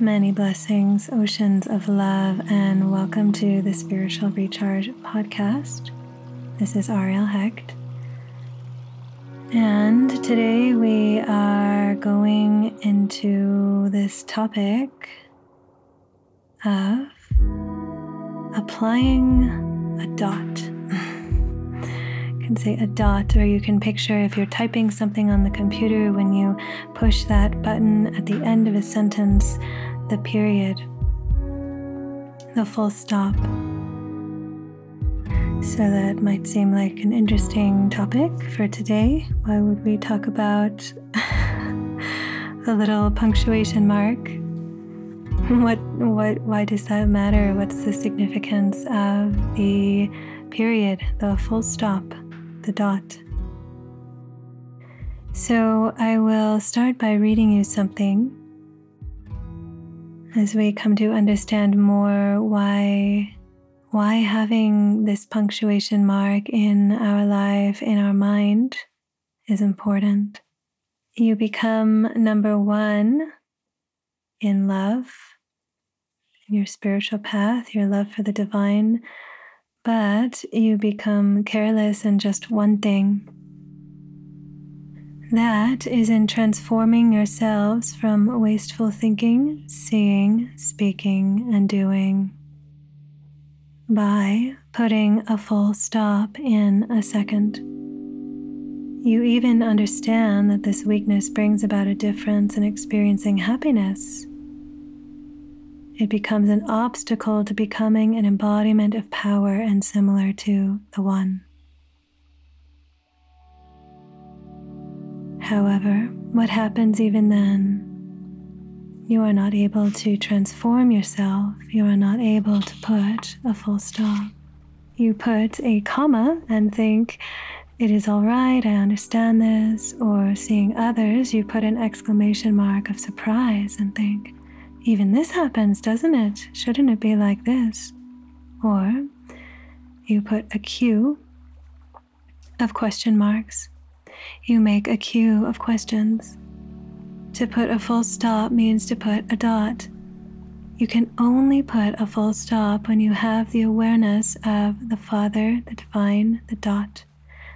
Many blessings, oceans of love, and welcome to the Spiritual Recharge podcast. This is Ariel Hecht. And today we are going into this topic of applying a dot. you can say a dot, or you can picture if you're typing something on the computer when you push that button at the end of a sentence the period, the full stop. So that might seem like an interesting topic for today. Why would we talk about a little punctuation mark? What what why does that matter? What's the significance of the period, the full stop, the dot? So I will start by reading you something as we come to understand more why why having this punctuation mark in our life in our mind is important. You become number 1 in love in your spiritual path your love for the divine but you become careless in just one thing that is in transforming yourselves from wasteful thinking, seeing, speaking, and doing by putting a full stop in a second. You even understand that this weakness brings about a difference in experiencing happiness. It becomes an obstacle to becoming an embodiment of power and similar to the One. However, what happens even then? You are not able to transform yourself. You are not able to put a full stop. You put a comma and think, it is all right, I understand this. Or seeing others, you put an exclamation mark of surprise and think, even this happens, doesn't it? Shouldn't it be like this? Or you put a Q of question marks you make a queue of questions. To put a full stop means to put a dot. You can only put a full stop when you have the awareness of the Father, the Divine, the dot,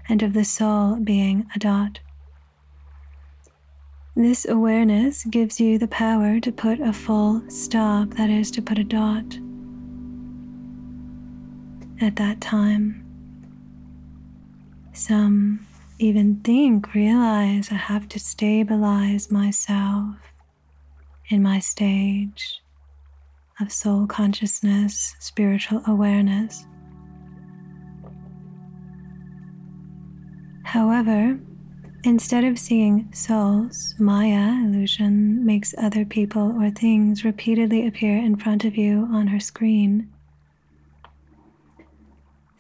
and of the soul being a dot. This awareness gives you the power to put a full stop, that is, to put a dot at that time. Some even think, realize I have to stabilize myself in my stage of soul consciousness, spiritual awareness. However, instead of seeing souls, Maya illusion makes other people or things repeatedly appear in front of you on her screen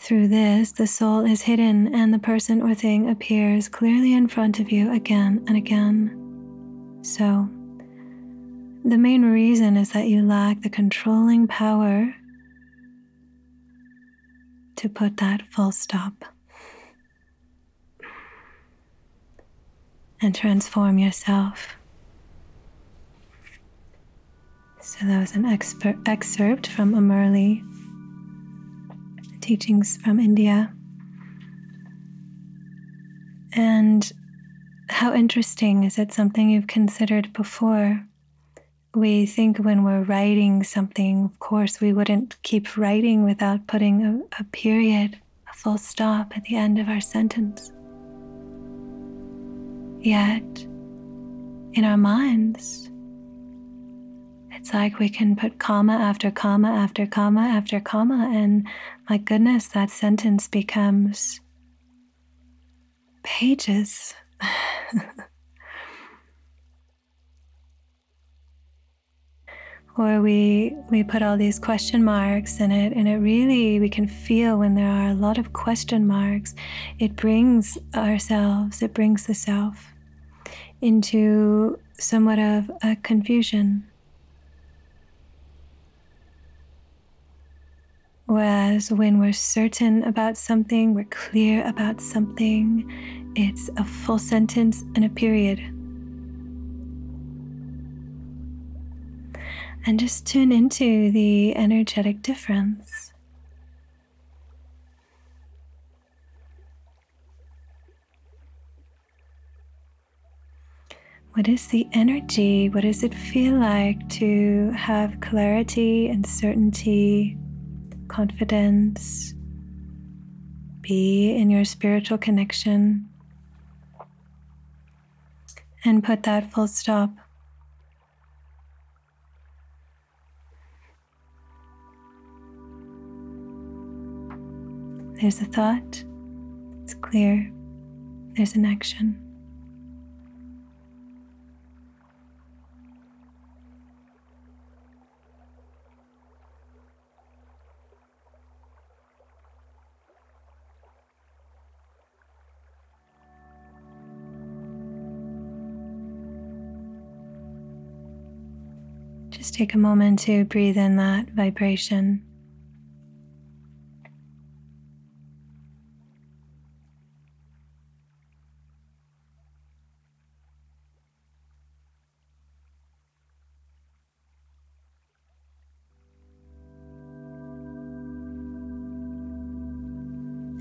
through this, the soul is hidden and the person or thing appears clearly in front of you again and again. So, the main reason is that you lack the controlling power to put that full stop and transform yourself. So, that was an excerpt from a Murli teachings from India. And how interesting is it something you've considered before? We think when we're writing something, of course, we wouldn't keep writing without putting a, a period, a full stop at the end of our sentence. Yet, in our minds, it's like we can put comma after comma after comma after comma, and my goodness, that sentence becomes pages. or we we put all these question marks in it and it really we can feel when there are a lot of question marks it brings ourselves it brings the self into somewhat of a confusion Whereas when we're certain about something, we're clear about something, it's a full sentence and a period. and just tune into the energetic difference. What is the energy? What does it feel like to have clarity and certainty, confidence, be in your spiritual connection, and put that full stop? There's a thought, it's clear, there's an action. Just take a moment to breathe in that vibration.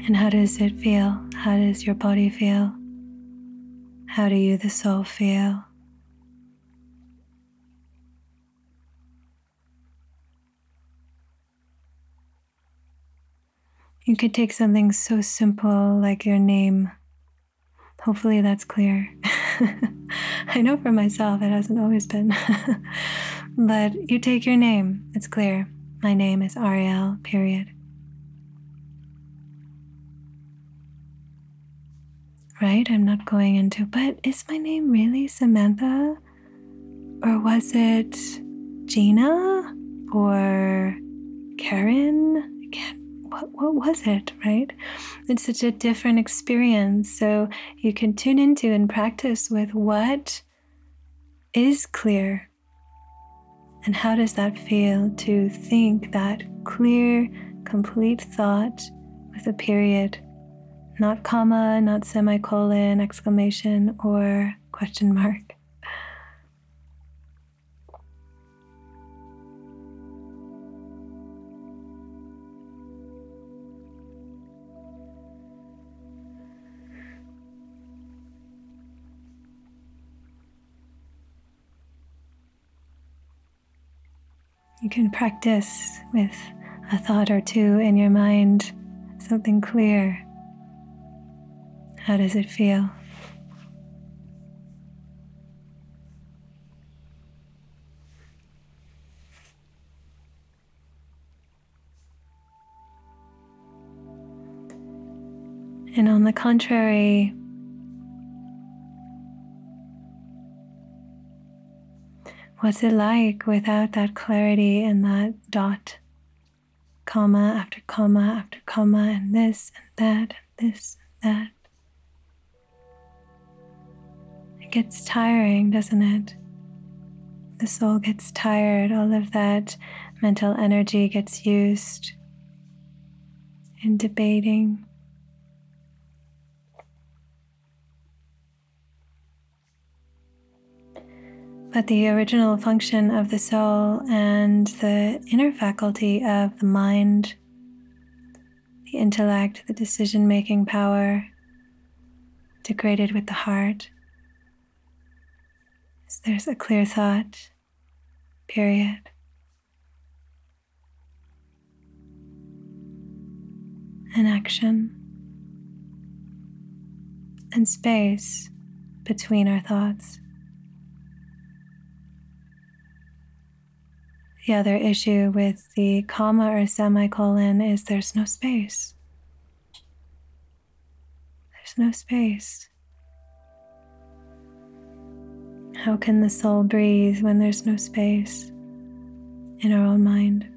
And how does it feel? How does your body feel? How do you, the soul, feel? You could take something so simple like your name. Hopefully that's clear. I know for myself it hasn't always been. but you take your name, it's clear. My name is Ariel, period. Right? I'm not going into, but is my name really Samantha? Or was it Gina? Or Karen? I can't what, what was it, right? It's such a different experience. So you can tune into and practice with what is clear. And how does that feel to think that clear, complete thought with a period, not comma, not semicolon, exclamation, or question mark? Practice with a thought or two in your mind, something clear. How does it feel? And on the contrary, What's it like without that clarity and that dot, comma after comma after comma, and this and that, and this and that? It gets tiring, doesn't it? The soul gets tired, all of that mental energy gets used in debating But the original function of the soul and the inner faculty of the mind, the intellect, the decision making power, degraded with the heart, is there's a clear thought, period. An action and space between our thoughts. The other issue with the comma or semicolon is there's no space. There's no space. How can the soul breathe when there's no space in our own mind?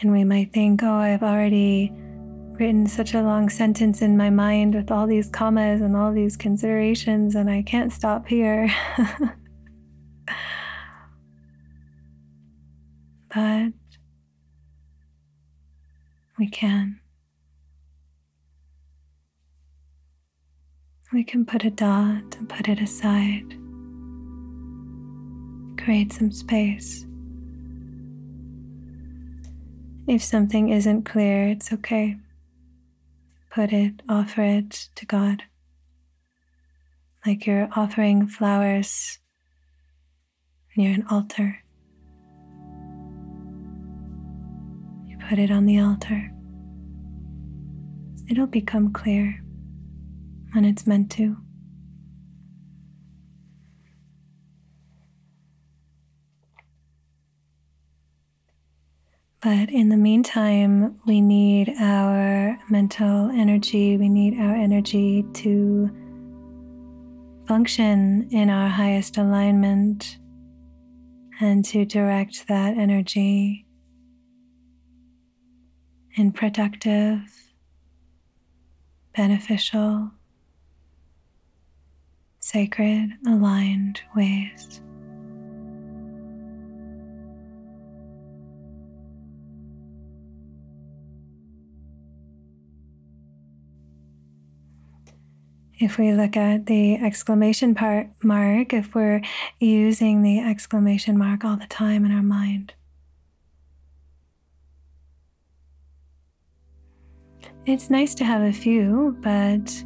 And we might think, oh, I've already written such a long sentence in my mind with all these commas and all these considerations, and I can't stop here. but we can. We can put a dot and put it aside, create some space. If something isn't clear, it's okay. Put it, offer it to God. Like you're offering flowers near an altar. You put it on the altar. It'll become clear when it's meant to. But in the meantime, we need our mental energy, we need our energy to function in our highest alignment and to direct that energy in productive, beneficial, sacred, aligned ways. If we look at the exclamation part mark, if we're using the exclamation mark all the time in our mind, it's nice to have a few, but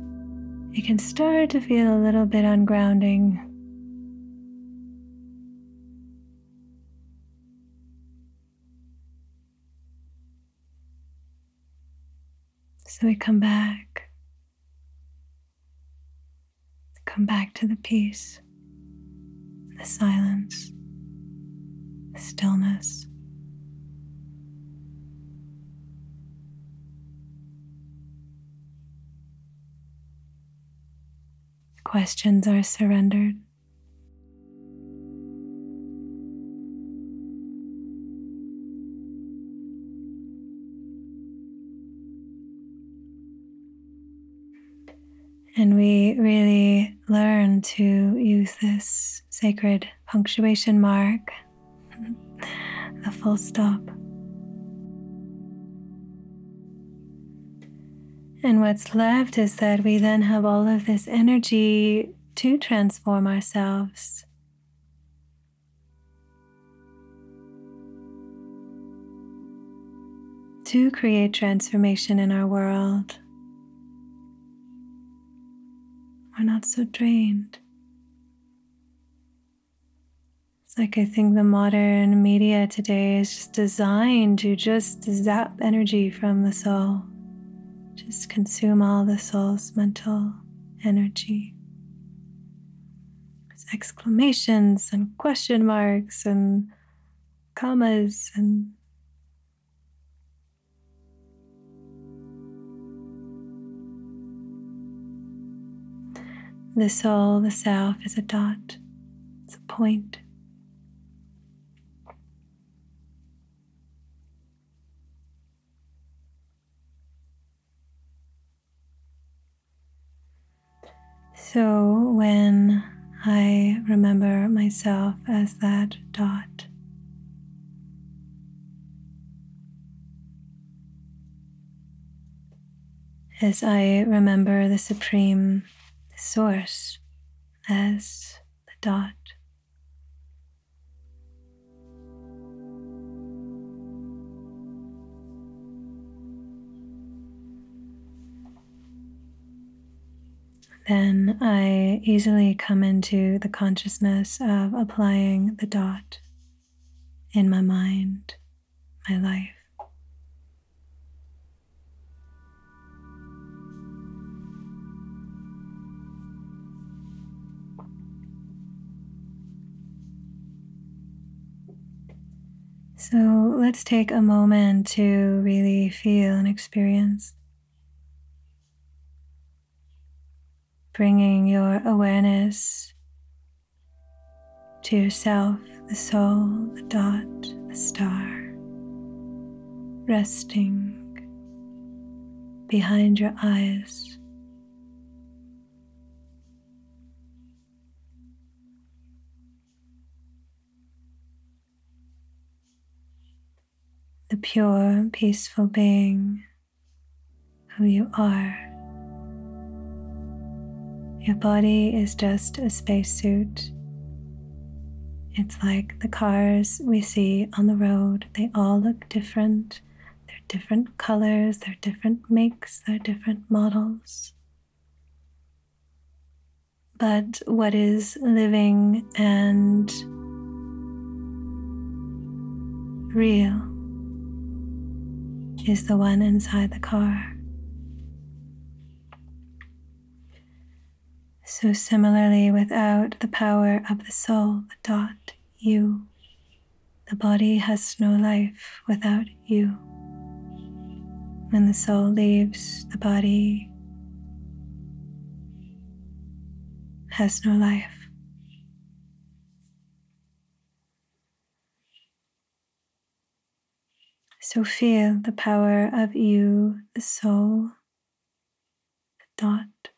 it can start to feel a little bit ungrounding. So we come back, come back to the peace, the silence, the stillness. questions are surrendered. And we really learn to use this sacred punctuation mark, the full stop. And what's left is that we then have all of this energy to transform ourselves. To create transformation in our world. We're not so drained. It's like I think the modern media today is just designed to just zap energy from the soul. Just consume all the soul's mental energy. There's exclamations and question marks and commas and the soul, the self, is a dot, it's a point. So when I remember myself as that dot, as I remember the Supreme Source as the dot. then I easily come into the consciousness of applying the dot in my mind, my life. So let's take a moment to really feel and experience bringing your awareness to yourself, the soul, the dot, the star, resting behind your eyes. Pure, peaceful being who you are. Your body is just a spacesuit. It's like the cars we see on the road, they all look different. They're different colors, they're different makes, they're different models. But what is living and real is the one inside the car. So, similarly, without the power of the soul, the dot, you, the body has no life without you. When the soul leaves the body, has no life. So feel the power of you, the soul, the dot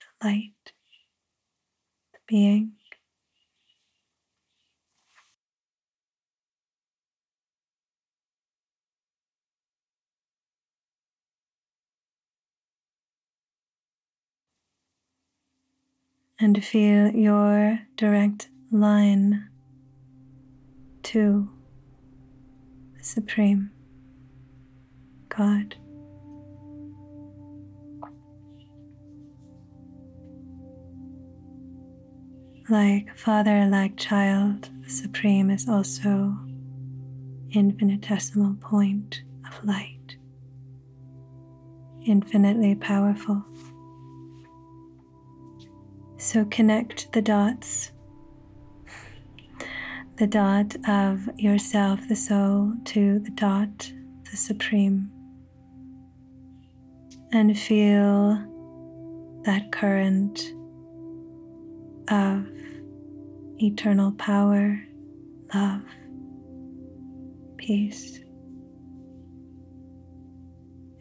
the light, the being. And feel your direct line to Supreme God. Like Father, like child, the Supreme is also infinitesimal point of light, infinitely powerful. So connect the dots, the dot of yourself, the soul, to the dot, the Supreme, and feel that current of eternal power, love, peace,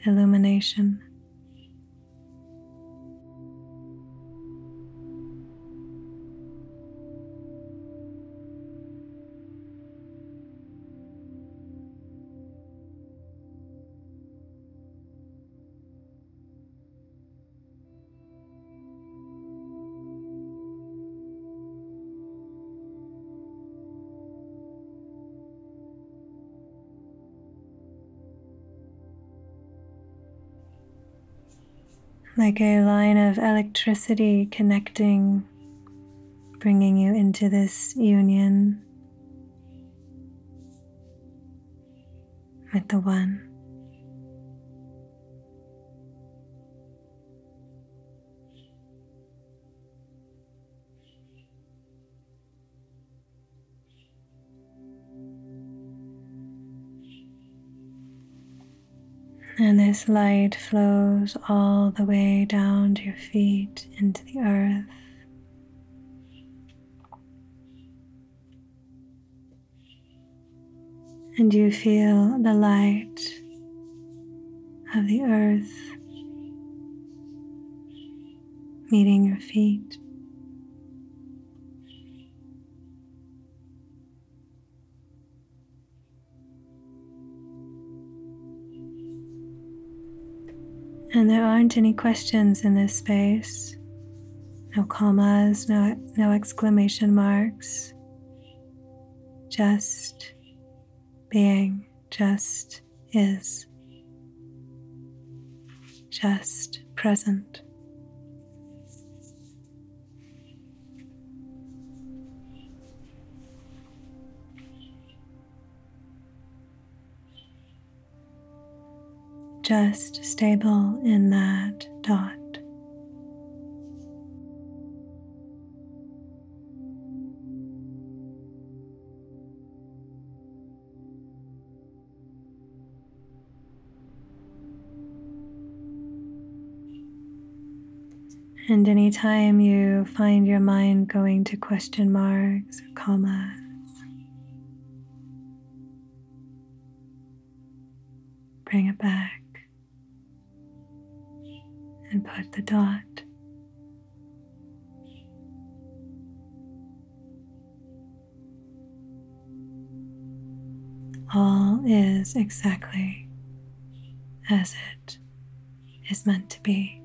illumination. Like a line of electricity connecting, bringing you into this union with the One. And this light flows all the way down to your feet into the earth. And you feel the light of the earth meeting your feet. And there aren't any questions in this space. No commas, no, no exclamation marks. Just being, just is. Just present. Just stable in that dot. And anytime you find your mind going to question marks or commas, bring it back. The dot. All is exactly as it is meant to be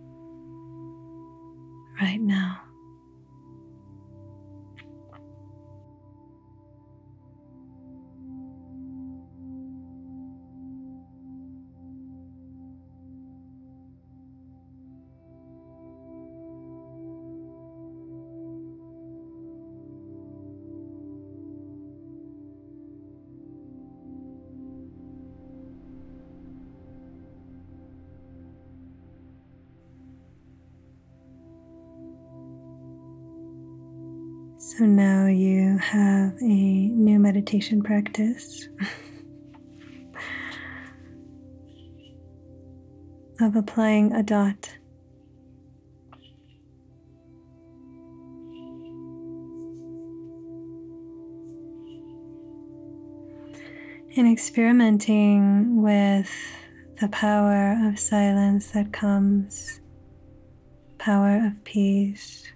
So now you have a new meditation practice of applying a dot. And experimenting with the power of silence that comes, power of peace.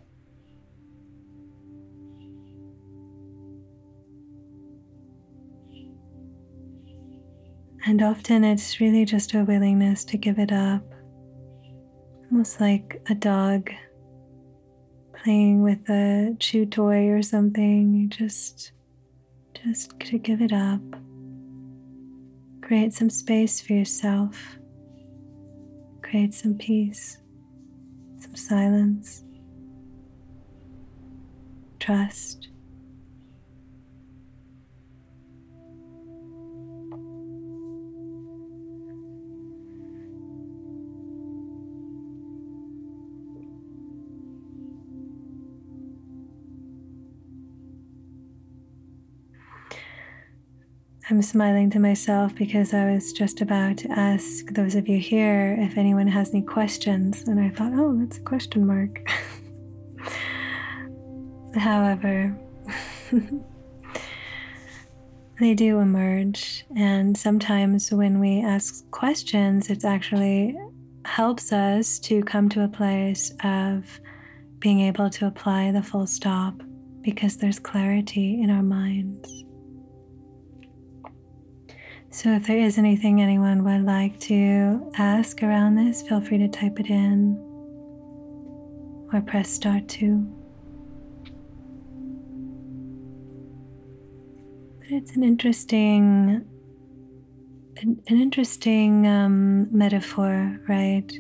And often it's really just a willingness to give it up, almost like a dog playing with a chew toy or something. Just, just to give it up. Create some space for yourself. Create some peace, some silence, trust. I'm smiling to myself because I was just about to ask those of you here if anyone has any questions, and I thought, oh, that's a question mark. However, they do emerge, and sometimes when we ask questions, it actually helps us to come to a place of being able to apply the full stop because there's clarity in our minds. So, if there is anything anyone would like to ask around this, feel free to type it in or press star two. But it's an interesting, an, an interesting um, metaphor, right?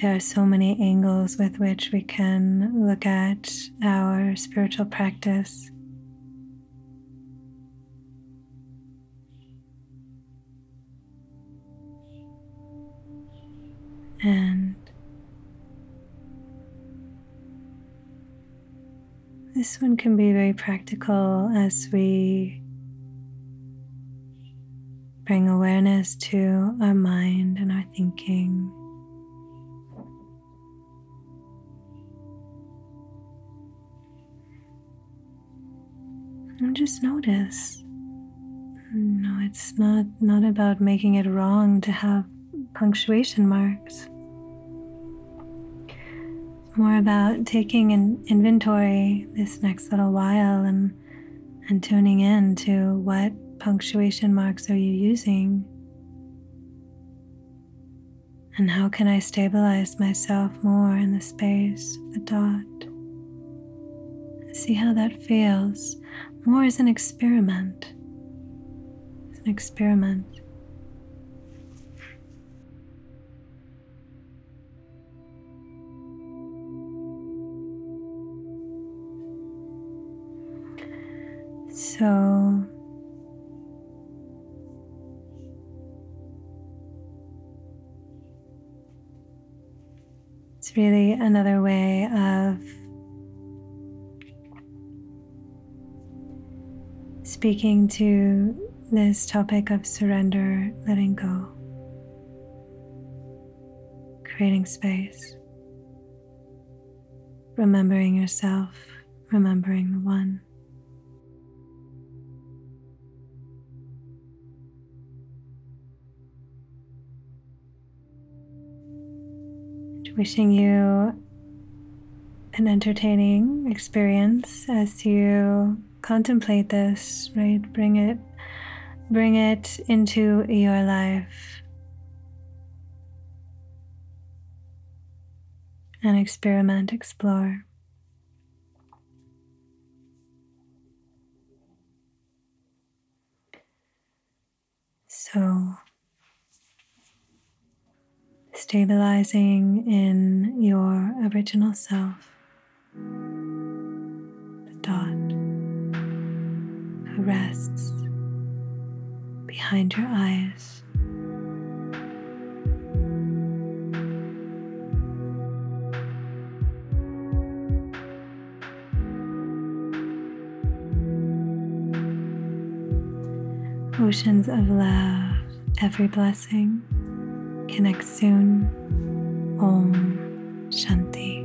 There are so many angles with which we can look at our spiritual practice. And this one can be very practical as we bring awareness to our mind and our thinking. And just notice. No, it's not not about making it wrong to have punctuation marks. More about taking an inventory this next little while and, and tuning in to what punctuation marks are you using? And how can I stabilize myself more in the space of the dot? See how that feels. More as an experiment. As an experiment. So, it's really another way of speaking to this topic of surrender, letting go, creating space, remembering yourself, remembering the one. Wishing you an entertaining experience as you contemplate this, right? Bring it bring it into your life. And experiment, explore. So, stabilizing in your original self, the dot who rests behind your eyes. Oceans of love, every blessing. Connect soon. Om Shanti.